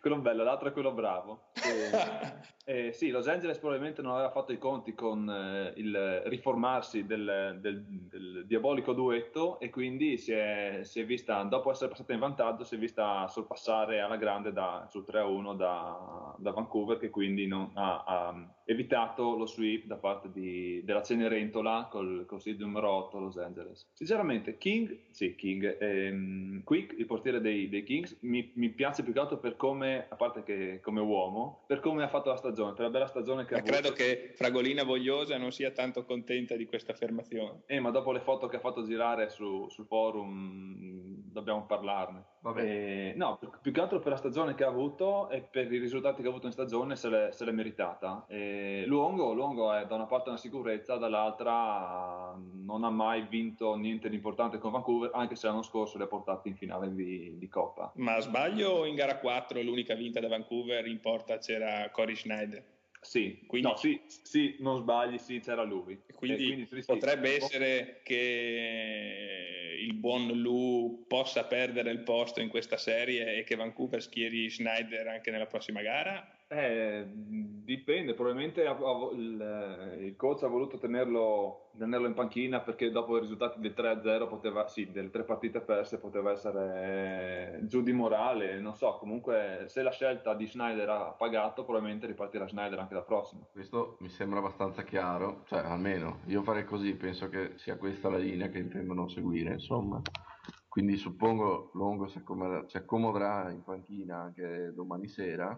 quello bello, l'altro è quello bravo. E, e, sì, Los Angeles probabilmente non aveva fatto i conti con eh, il riformarsi del, del, del, diabolico duetto e quindi si è, si è, vista, dopo essere passata in vantaggio, si è vista sorpassare alla grande da, sul 3-1 da, da, Vancouver che quindi non, ha, ha, evitato lo sweep da parte di, della Cenerentola col, col seed numero 8 Los Angeles. Sinceramente, King, sì, King, ehm, Quick, il portiere dei, dei Kings, mi, mi, piace più che altro per come, a parte che come uomo, per come ha fatto la stagione, per la bella stagione che ma ha credo avuto. che Fragolina Vogliosa non sia tanto contenta di questa affermazione. Eh, ma dopo le foto che ha fatto girare su, sul forum dobbiamo parlarne. Eh, no, più, più, che altro per la stagione che ha avuto e per i risultati che ha avuto in stagione se l'è, se l'è meritata. Eh, Luongo, Luongo è da una parte una sicurezza, dall'altra non ha mai vinto niente di importante con Vancouver, anche se l'anno scorso li ha portati in finale di, di Coppa. Ma sbaglio in gara 4 l'unica vinta da Vancouver in porta c'era Cory Schneider? Sì, quindi, no, sì, sì, non sbagli, sì, c'era lui. Quindi, quindi sì, potrebbe sì. essere che il buon Lu possa perdere il posto in questa serie e che Vancouver schieri Schneider anche nella prossima gara? Eh, dipende, probabilmente il, il, coach ha voluto tenerlo, tenerlo, in panchina perché dopo i risultati del 3-0 poteva, sì, delle tre partite perse poteva essere giù di morale, non so, comunque se la scelta di Schneider ha pagato probabilmente ripartirà Schneider anche la prossima. Questo mi sembra abbastanza chiaro, cioè almeno io farei così, penso che sia questa la linea che intendono seguire, insomma. Quindi suppongo Longo si accomoderà in panchina anche domani sera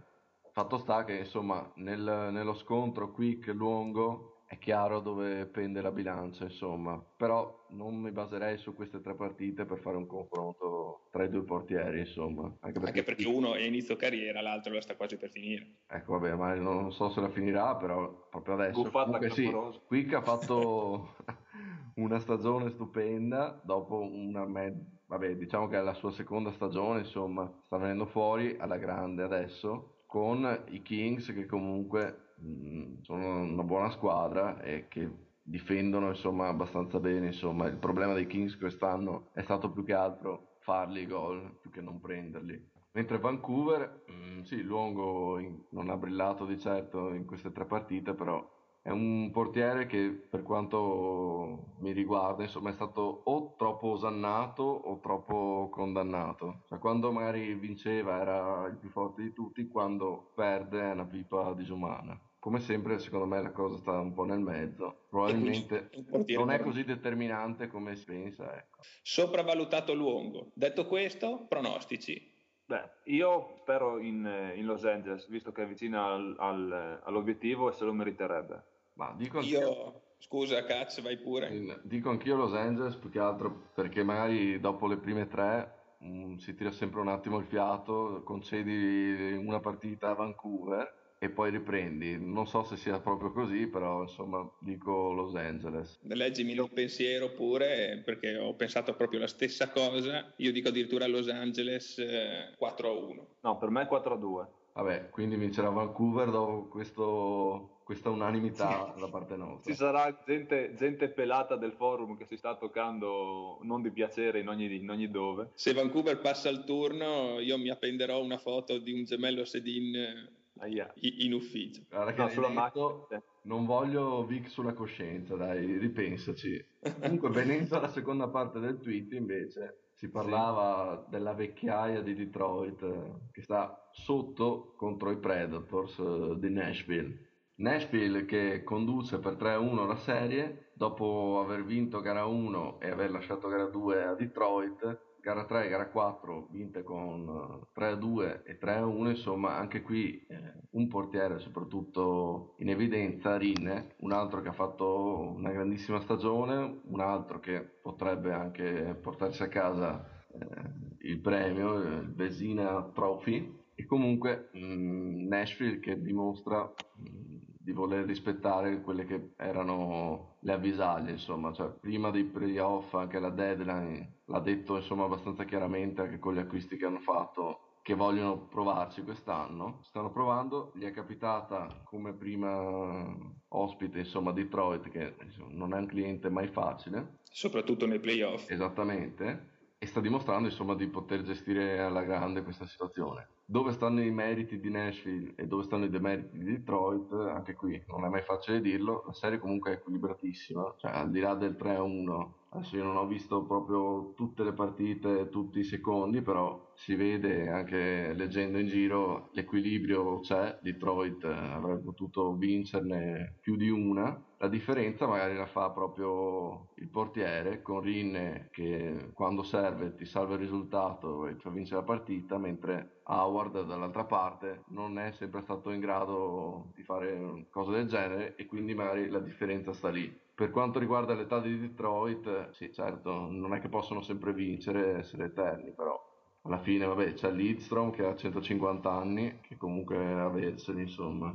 Fatto sta che insomma nel, nello scontro quick lungo è chiaro dove pende la bilancia, insomma, però non mi baserei su queste tre partite per fare un confronto tra i due portieri, insomma. Anche perché, anche perché uno è inizio carriera, l'altro la sta quasi per finire. Ecco, vabbè, ma non so se la finirà, però proprio adesso. Comunque, sì, Quick ha fatto una stagione stupenda dopo una med- vabbè, diciamo che è la sua seconda stagione, insomma, sta venendo fuori alla grande adesso con i Kings che comunque mm, sono una buona squadra e che difendono insomma abbastanza bene insomma il problema dei Kings quest'anno è stato più che altro farli i gol più che non prenderli. Mentre Vancouver, mh, mm, sì, Luongo in, non ha brillato di certo in queste tre partite, però è un portiere che per quanto mi riguarda insomma è stato o troppo osannato o troppo condannato. Cioè quando magari vinceva era il più forte di tutti quando perde è una pipa disumana. Come sempre secondo me la cosa sta un po' nel mezzo. Probabilmente non è così determinante come si pensa ecco. sopravvalutato Luongo. Detto questo pronostici. Beh, io spero in, in, Los Angeles, visto che è vicino al, al, all'obiettivo e se lo meriterebbe. Ma dico io, scusa, cazzo, vai pure. Dico anch'io Los Angeles più che altro perché magari dopo le prime tre mh, mm, si tira sempre un attimo il fiato, concedi una partita a Vancouver e poi riprendi. Non so se sia proprio così, però insomma dico Los Angeles. Leggimi il pensiero pure, perché ho pensato proprio la stessa cosa. Io dico addirittura Los Angeles eh, 4-1. No, per me 4-2. Vabbè, quindi vincerà Vancouver dopo questo questa unanimità da parte nostra. Ci sarà gente, gente, pelata del forum che si sta toccando non di piacere in ogni, in ogni, dove. Se Vancouver passa il turno, io mi appenderò una foto di un gemello Sedin yeah. in ufficio. Guarda che no, sulla macchina. Non voglio Vic sulla coscienza, dai, ripensaci. Comunque, venendo alla seconda parte del tweet, invece, si parlava sì. della vecchiaia di Detroit che sta sotto contro i Predators eh, di Nashville Nashville che conduce per 3-1 la serie dopo aver vinto gara 1 e aver lasciato gara 2 a Detroit, gara 3 e gara 4 vinte con 3-2 e 3-1, insomma anche qui eh, un portiere soprattutto in evidenza, Rinne, un altro che ha fatto una grandissima stagione, un altro che potrebbe anche portarsi a casa eh, il premio, il Vesina Trophy, e comunque mh, mm, Nashville che dimostra di voler rispettare quelle che erano le avvisaglie, insomma, cioè prima dei playoff anche la deadline l'ha detto insomma abbastanza chiaramente anche con gli acquisti che hanno fatto che vogliono provarci quest'anno, stanno provando, gli è capitata come prima ospite insomma Detroit che insomma, non è un cliente mai facile, soprattutto nei playoff. Esattamente e sta dimostrando insomma di poter gestire alla grande questa situazione. Dove stanno i meriti di Nashville e dove stanno i demeriti di Detroit, anche qui non è mai facile dirlo, la serie comunque è equilibratissima, cioè al di là del 3-1 Adesso io non ho visto proprio tutte le partite, tutti i secondi, però si vede anche leggendo in giro l'equilibrio c'è, Detroit avrebbe potuto vincerne più di una, la differenza magari la fa proprio il portiere con Rinne che quando serve ti salva il risultato e ti fa vincere la partita, mentre Howard dall'altra parte non è sempre stato in grado di fare cose del genere e quindi magari la differenza sta lì. Per quanto riguarda l'età di Detroit, sì, certo, non è che possono sempre vincere, essere eterni, però alla fine, vabbè, c'è Lidstrom che ha 150 anni, che comunque averseli, insomma.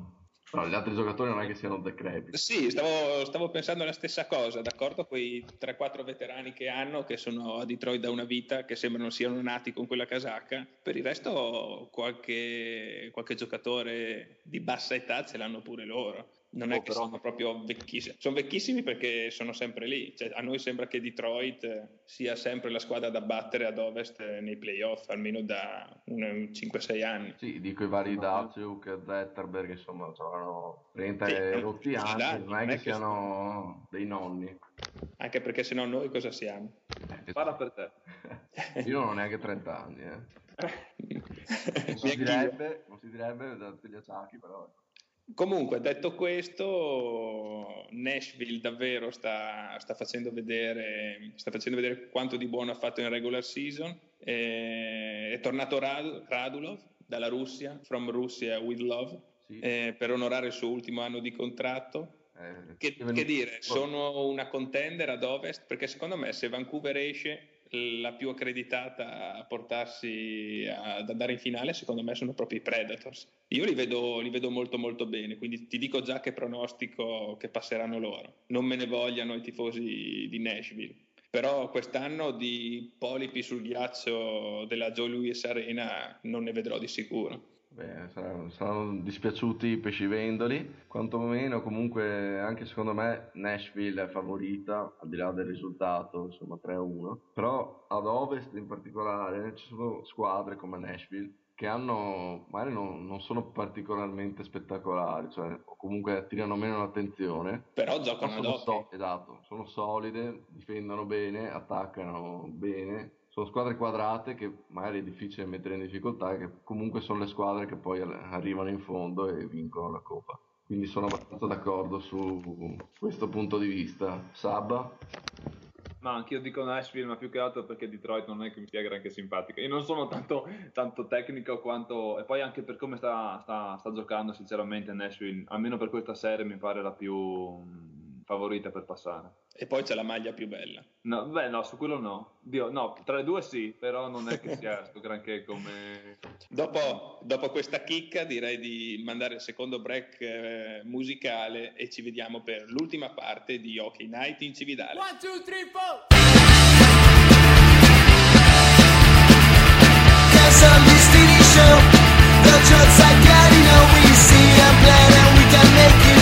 Però gli altri giocatori non è che siano decrepiti. Sì, stavo, stavo pensando la stessa cosa, d'accordo? Quei 3-4 veterani che hanno, che sono a Detroit da una vita, che sembrano siano nati con quella casacca. Per il resto, qualche, qualche giocatore di bassa età ce l'hanno pure loro non è oh, che però... sono proprio vecchissimi, sono vecchissimi perché sono sempre lì, cioè, a noi sembra che Detroit sia sempre la squadra da battere ad ovest nei playoff, almeno da 5-6 anni. Sì, dico i vari Datsuk, Zetterberg, insomma, hanno 30 sì, e rotti anni, non è che, che siano dei nonni. Anche perché se no noi cosa siamo? Eh, Parla per te. Io non ho neanche 30 anni, eh. non, si direbbe, non si direbbe da Tagliacciacchi, però... Comunque, detto questo, Nashville davvero sta, sta, facendo vedere, sta, facendo vedere, quanto di buono ha fatto in regular season. È, è tornato Rad, Radulov dalla Russia, from Russia with love, sì. eh, per onorare il suo ultimo anno di contratto. Eh, che, che dire, sono una contender ad ovest perché secondo me se Vancouver esce la più accreditata a portarsi ad andare in finale secondo me sono proprio i Predators. Io li vedo, li vedo, molto molto bene quindi ti dico già che pronostico che passeranno loro. Non me ne vogliano i tifosi di Nashville. Però quest'anno di polipi sul ghiaccio della Joe Louis Arena non ne vedrò di sicuro Beh, saranno, saranno dispiaciuti i pescivendoli, quantomeno comunque anche secondo me Nashville è favorita, al di là del risultato, insomma 3-1, però ad ovest in particolare ci sono squadre come Nashville che hanno, magari non, non, sono particolarmente spettacolari, cioè, o comunque attirano meno l'attenzione. Però giocano ad hockey. So, esatto, sono solide, difendono bene, attaccano bene. Sono squadre quadrate che magari è difficile mettere in difficoltà, che comunque sono le squadre che poi arrivano in fondo e vincono la Coppa. Quindi sono abbastanza d'accordo su questo punto di vista. Sabba? Ma anch'io dico Nashville, ma più che altro perché Detroit non è che mi sia granché simpatica. Io non sono tanto, tanto tecnico quanto... E poi anche per come sta, sta, sta giocando, sinceramente, Nashville, almeno per questa serie, mi pare la più favorita per passare. E poi c'è la maglia più bella. No, beh, no, su quello no. Dio, no, tra le due sì, però non è che sia sto granché come... Dopo, dopo, questa chicca direi di mandare il secondo break eh, musicale e ci vediamo per l'ultima parte di Hockey Night in Cividale. One, two, three, four! Show. The drugs are getting we see a plan and we can make it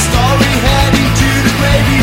story. Heading to the grave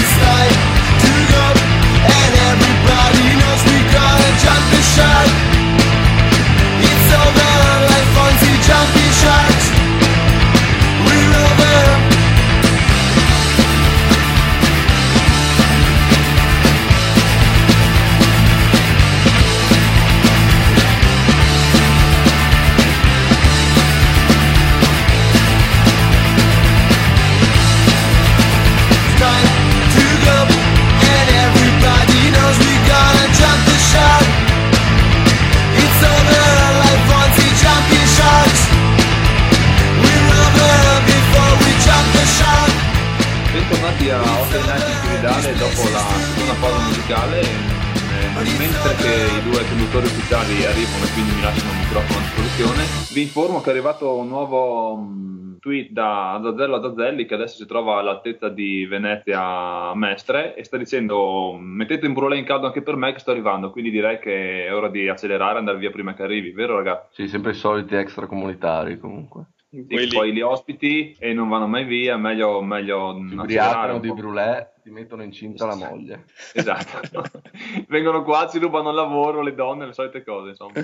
che i due conduttori ufficiali arrivano e quindi mi lasciano il microfono a disposizione. Vi informo che è arrivato un nuovo um, tweet da Zazzello Zazzelli che adesso si trova all'altezza di Venezia Mestre e sta dicendo mettete un brulè in caldo anche per me che sto arrivando quindi direi che è ora di accelerare e andare via prima che arrivi vero ragazzi? Sì, sempre i soliti extracomunitari comunque. Quelli... poi li ospiti e non vanno mai via, meglio, meglio ubriacano di brulè, ti mettono incinta la moglie. Esatto. Vengono qua, ci rubano il lavoro, le donne, le solite cose, insomma.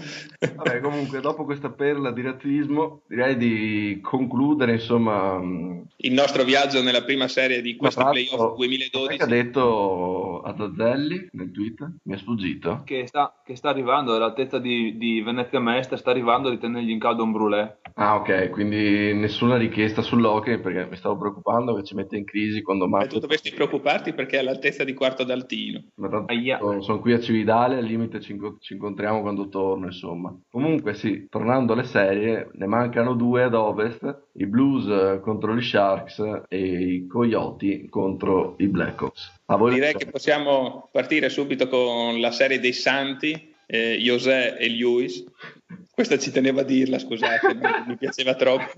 Vabbè, comunque, dopo questa perla di razzismo, direi di concludere, insomma... Il nostro viaggio nella prima serie di questo playoff 2012. Che ha detto a Zazzelli nel tweet? Mi è sfuggito. Che sta, che sta arrivando all'altezza di, di Venezia Mestre, sta arrivando di tenergli in caldo un brulè. Ah, ok, quindi nessuna richiesta sull'hockey perché mi stavo preoccupando che ci mette in crisi quando Marco... E tu dovresti preoccuparti perché è all'altezza di quarto d'altino. Ma tanto sono, qui a Cividale, al limite ci, ci, incontriamo quando torno, insomma. Comunque sì, tornando alle serie, ne mancano due ad ovest, i Blues contro gli Sharks e i Coyote contro i Blackhawks. Direi che possiamo partire subito con la serie dei Santi, eh, José e Lewis questa ci teneva a dirla, scusate, mi piaceva troppo.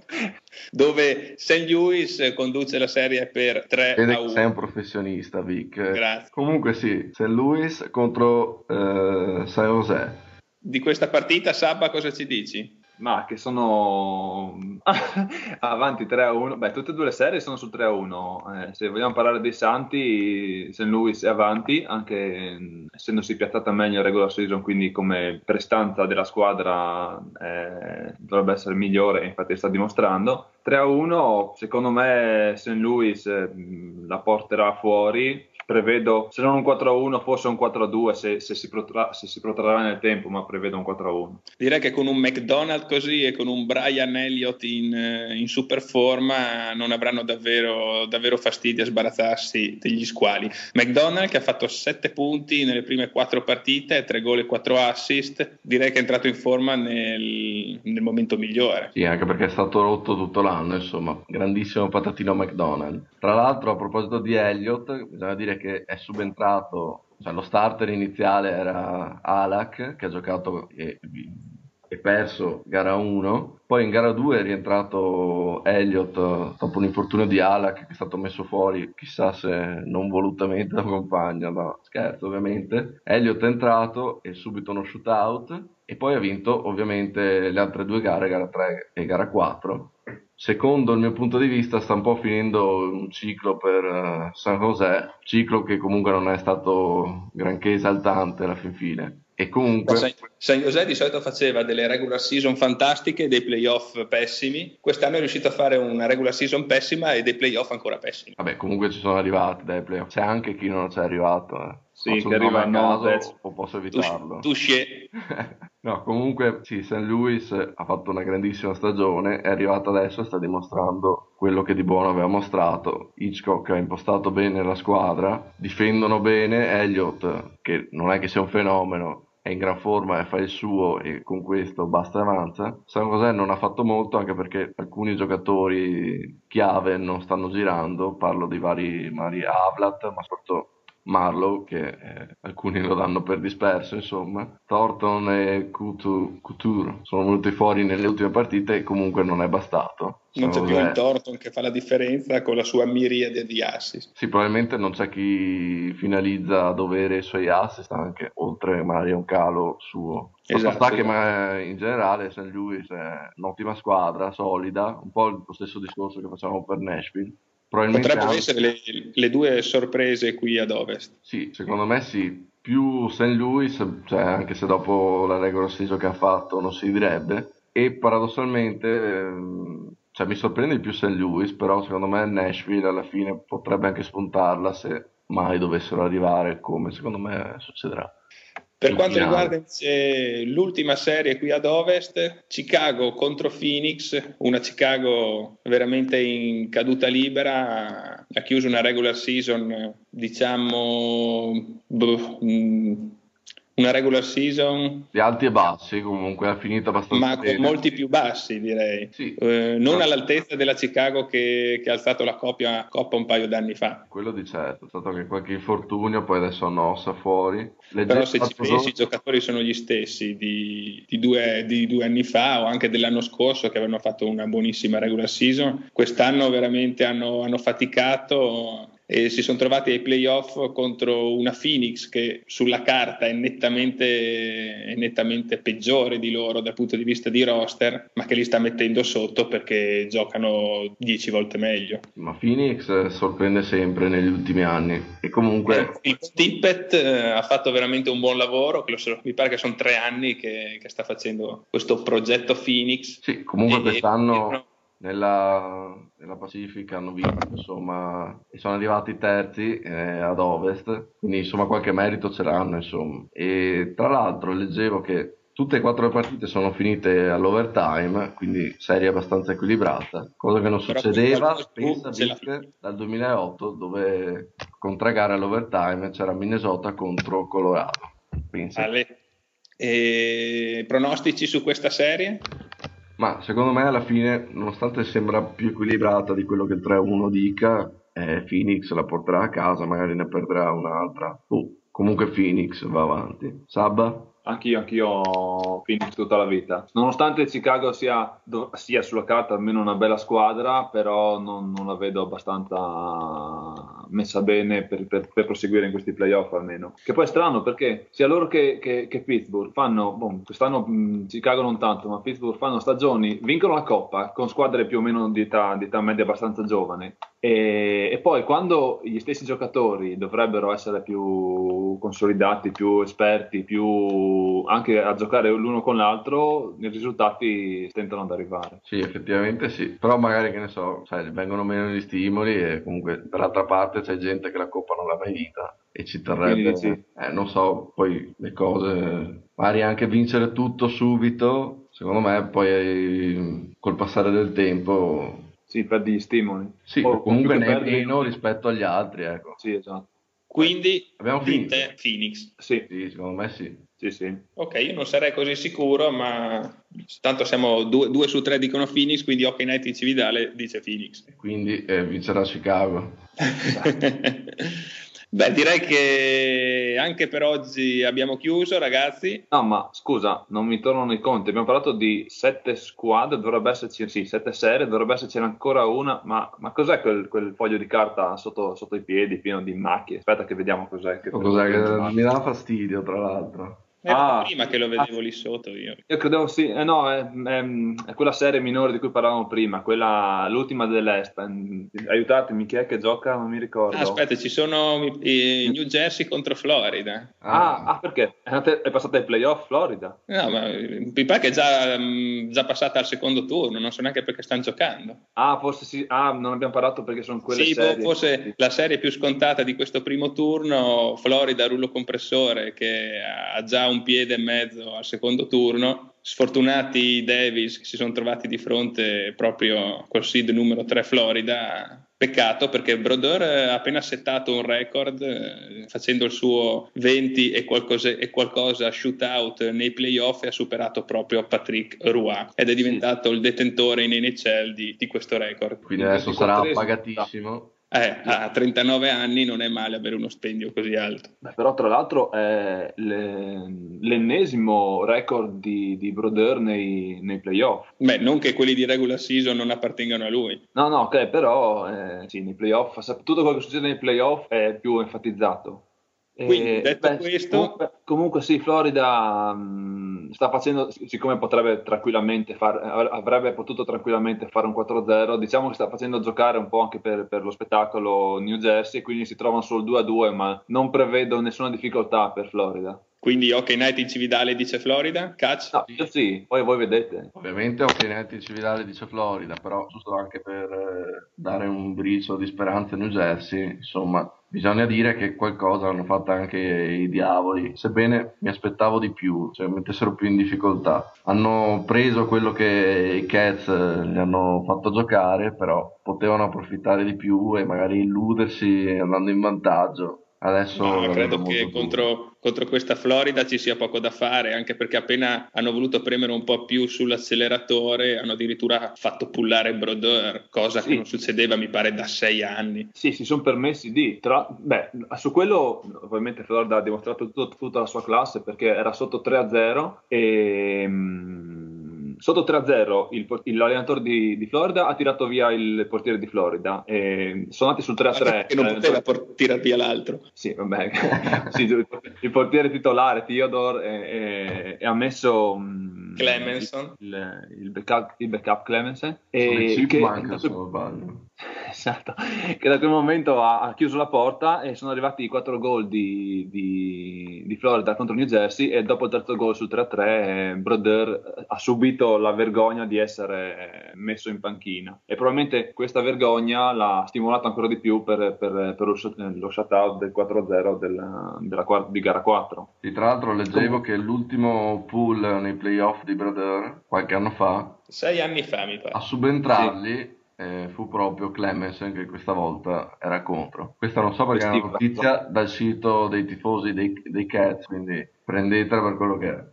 Dove St. Louis conduce la serie per 3 Vede a 1. Sei un professionista, Vic. Grazie. Comunque sì, St. Louis contro eh, San José. Di questa partita, Sabba, cosa ci dici? Ma che sono avanti 3 a 1. Beh, tutte e due le serie sono sul 3 a 1. Eh, se vogliamo parlare dei Santi, St. Louis è avanti, anche essendosi piazzata meglio in regular season, quindi come prestanza della squadra eh, dovrebbe essere migliore, infatti sta dimostrando. 3 a 1, secondo me St. Louis eh, la porterà fuori prevedo, se non un 4-1, forse un 4-2 se, se, si protra- se, si protrarrà nel tempo, ma prevedo un 4-1. Direi che con un McDonald così e con un Brian Elliott in, eh, in super forma non avranno davvero, davvero fastidio a sbarazzarsi degli squali. McDonald che ha fatto 7 punti nelle prime 4 partite, 3 gol e 4 assist, direi che è entrato in forma nel, nel momento migliore. Sì, anche perché è stato rotto tutto l'anno, insomma, grandissimo patatino McDonald. Tra l'altro, a proposito di Elliott, bisogna dire che è subentrato, cioè lo starter iniziale era Alak che ha giocato e, e perso gara 1. Poi in gara 2 è rientrato Elliott dopo un infortunio di Alak che è stato messo fuori, chissà se non volutamente da compagna, no, scherzo ovviamente. Elliott è entrato e subito uno shootout e poi ha vinto ovviamente le altre due gare, gara 3 e gara 4 secondo il mio punto di vista sta un po' finendo un ciclo per uh, San José, ciclo che comunque non è stato granché esaltante alla fin fine. E comunque... San, San José di solito faceva delle regular season fantastiche e dei playoff pessimi. Quest'anno è riuscito a fare una regular season pessima e dei playoff ancora pessimi. Vabbè, comunque ci sono arrivati dai playoff. C'è anche chi non ci è arrivato. Eh. Sì, che arriva a o posso evitarlo. Tu, tu no, comunque sì, St. Louis ha fatto una grandissima stagione, è arrivato adesso e sta dimostrando quello che di buono aveva mostrato. Hitchcock ha impostato bene la squadra, difendono bene, Elliott, che non è che sia un fenomeno, è in gran forma e fa il suo e con questo basta e avanza. San José non ha fatto molto anche perché alcuni giocatori chiave non stanno girando, parlo di vari, vari Avlat, ma soprattutto Marlow, che eh, alcuni lo danno per disperso, insomma. Thornton e Couture sono venuti fuori nelle ultime partite e comunque non è bastato. Non c'è più il Thornton che fa la differenza con la sua miriade di assist. Sì, probabilmente non c'è chi finalizza a dovere i suoi assist, anche oltre magari a un calo suo. Esatto, sta che ma in generale St. Louis è un'ottima squadra, solida, un po' lo stesso discorso che facciamo per Nashville Potrebbero anche... essere le, le, due sorprese qui ad ovest. Sì, secondo me sì. Più St. Louis, cioè anche se dopo la regular season che ha fatto non si direbbe, e paradossalmente ehm, cioè, mi sorprende di più St. Louis, però secondo me Nashville alla fine potrebbe anche spuntarla se mai dovessero arrivare come secondo me succederà. Per quanto riguarda l'ultima serie qui ad Ovest, Chicago contro Phoenix, una Chicago veramente in caduta libera, ha chiuso una regular season, diciamo, boh, una regular season? Di alti e bassi comunque ha finito abbastanza ma bene. con molti più bassi direi. Sì. eh, non all'altezza della Chicago che, che ha alzato la coppia, coppa un paio d'anni fa. Quello di certo è stato anche qualche infortunio poi adesso hanno ossa fuori. Leggero però se ci pensi i giocatori sono gli stessi di, di, due, di, due, anni fa o anche dell'anno scorso che avevano fatto una buonissima regular season. Quest'anno veramente hanno, hanno faticato e si sono trovati ai playoff contro una Phoenix che sulla carta è nettamente, è nettamente, peggiore di loro dal punto di vista di roster, ma che li sta mettendo sotto perché giocano dieci volte meglio. Ma Phoenix sorprende sempre negli ultimi anni e comunque... Eh, il Tippett eh, ha fatto veramente un buon lavoro, mi pare che sono tre anni che, che sta facendo questo progetto Phoenix. Sì, comunque e, quest'anno... E, nella, nella, Pacifica hanno vinto insomma e sono arrivati terzi eh, ad ovest quindi insomma qualche merito ce l'hanno insomma e tra l'altro leggevo che tutte e quattro le partite sono finite all'overtime quindi serie abbastanza equilibrata cosa che non succedeva pensa dal 2008 dove con tre gare all'overtime c'era Minnesota contro Colorado pensa. E pronostici su questa serie? Ma secondo me alla fine, nonostante sembra più equilibrata di quello che il 3-1 dica, eh, Phoenix la porterà a casa, magari ne perderà un'altra. Oh, comunque Phoenix va avanti. Sabba? Anch'io, anch'io Phoenix tutta la vita. Nonostante Chicago sia, sia sulla carta almeno una bella squadra, però non, non la vedo abbastanza messa bene per, per, per, proseguire in questi playoff almeno. Che poi è strano perché sia loro che, che, che Pittsburgh fanno, boh, quest'anno mh, Chicago non tanto, ma Pittsburgh fanno stagioni, vincono la coppa con squadre più o meno di età, di età media abbastanza giovane. E, e, poi quando gli stessi giocatori dovrebbero essere più consolidati, più esperti, più anche a giocare l'uno con l'altro, i risultati tentano ad arrivare. Sì, effettivamente sì, però magari che ne so, sai, vengono meno gli stimoli e comunque dall'altra parte c'è gente che la coppa non l'ha mai vita e ci terrebbe, sì. eh, non so, poi le cose, magari anche vincere tutto subito, secondo me poi col passare del tempo sì, perdi gli stimoli. Sì, o comunque ne perdi... meno rispetto agli altri, ecco. Sì, esatto. Quindi abbiamo finito. Phoenix. Sì. sì, secondo me sì. Sì, sì. Ok, io non sarei così sicuro, ma tanto siamo due, due su tre dicono Phoenix, quindi Hockey Night in Cividale dice Phoenix. Quindi eh, vincerà Chicago. Beh, direi che che anche per oggi abbiamo chiuso, ragazzi. No, ma scusa, non mi tornano i conti. Abbiamo parlato di sette squadre, dovrebbe esserci, sì, sette serie, dovrebbe esserci ancora una. Ma, ma cos'è quel, quel, foglio di carta sotto, sotto, i piedi pieno di macchie? Aspetta, che vediamo cos'è. Che cos'è che mi dà fastidio, tra l'altro. Era ah, prima che lo vedevo ah, lì sotto io. Io credevo sì, eh, no, è, è, è, quella serie minore di cui parlavamo prima, quella, l'ultima dell'Est. Aiutatemi, chi è che gioca? Non mi ricordo. Ah, aspetta, ci sono i New Jersey contro Florida. Ah, ah perché? È passata ai playoff Florida? No, ma mi pare che è già, mm, già, passata al secondo turno, non so neanche perché stanno giocando. Ah, forse sì, ah, non abbiamo parlato perché sono quelle sì, boh, serie. forse la serie più scontata di questo primo turno, Florida, rullo compressore, che ha già un un piede e mezzo al secondo turno. Sfortunati i Davis che si sono trovati di fronte proprio col seed numero 3 Florida. Peccato perché Brodeur ha appena settato un record eh, facendo il suo 20 e qualcosa, e qualcosa shootout nei playoff e ha superato proprio Patrick Roy ed è diventato il detentore in NHL di, di questo record. Quindi adesso sarà pagatissimo. Eh, a 39 anni non è male avere uno stipendio così alto. Beh, però tra l'altro è le, l'ennesimo record di, di Brodeur nei, nei, playoff. Beh, non che quelli di regular season non appartengano a lui. No, no, ok, però eh, sì, nei playoff, tutto quello che succede nei playoff è più enfatizzato. Quindi, detto beh, questo... Comunque, comunque, sì, Florida mh, sta facendo, siccome potrebbe tranquillamente far, avrebbe potuto tranquillamente fare un 4-0, diciamo che sta facendo giocare un po' anche per, per lo spettacolo New Jersey, quindi si trovano solo 2-2, ma non prevedo nessuna difficoltà per Florida. Quindi OK Night in Cividale dice Florida, catch? No, io sì, poi voi vedete. Ovviamente OK Night in Cividale dice Florida, però giusto anche per eh, dare un briciolo di speranza a New Jersey, insomma, bisogna dire che qualcosa hanno fatto anche i diavoli, sebbene mi aspettavo di più, cioè mettessero più in difficoltà. Hanno preso quello che i Cats eh, gli hanno fatto giocare, però potevano approfittare di più e magari illudersi andando in vantaggio Adesso no, credo che contro, contro, questa Florida ci sia poco da fare, anche perché appena hanno voluto premere un po' più sull'acceleratore, hanno addirittura fatto pullare Brodeur, cosa sì. che non succedeva, mi pare, da sei anni. Sì, si sono permessi di. Tra... Beh, su quello ovviamente Florida ha dimostrato tutto, tutta la sua classe perché era sotto 3-0 e sotto 3-0 il, il, l'allenatore di, di, Florida ha tirato via il portiere di Florida e sono andati sul 3-3 che non poteva por- tirare via l'altro. Sì vabbè. Sì, il portiere titolare Theodore e, e, e ha messo mm, Clemenson. il, il, backup, il backup Clemenson e che, manca, intanto, esatto, che da quel momento ha, ha, chiuso la porta e sono arrivati i quattro gol di, di, di, Florida contro New Jersey e dopo il terzo gol sul 3-3 eh, Broder ha subito la vergogna di essere messo in panchina. E probabilmente questa vergogna l'ha stimolato ancora di più per, per, per lo shutout del 4-0 della, della, di gara 4. E tra l'altro leggevo che l'ultimo pool nei playoff di Broder qualche anno fa sei anni fa mi pare. a subentrarli sì eh, fu proprio Clemenson che questa volta era contro. Questa non so perché è una notizia dal sito dei tifosi dei, dei Cats, quindi prendetela per quello che è.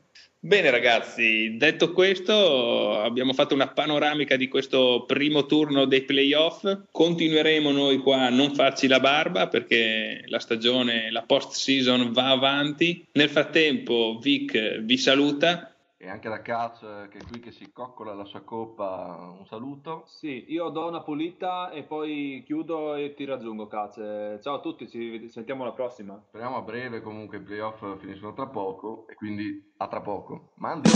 Bene ragazzi, detto questo abbiamo fatto una panoramica di questo primo turno dei playoff, continueremo noi qua a non farci la barba perché la stagione, la post season va avanti, nel frattempo Vic vi saluta, e anche da Caz che è qui che si coccola la sua coppa, un saluto. Sì, io do una pulita e poi chiudo e ti raggiungo Caz. Ciao a tutti, ci sentiamo alla prossima. Speriamo a breve, comunque i playoff finiscono tra poco e quindi a tra poco. Mandi!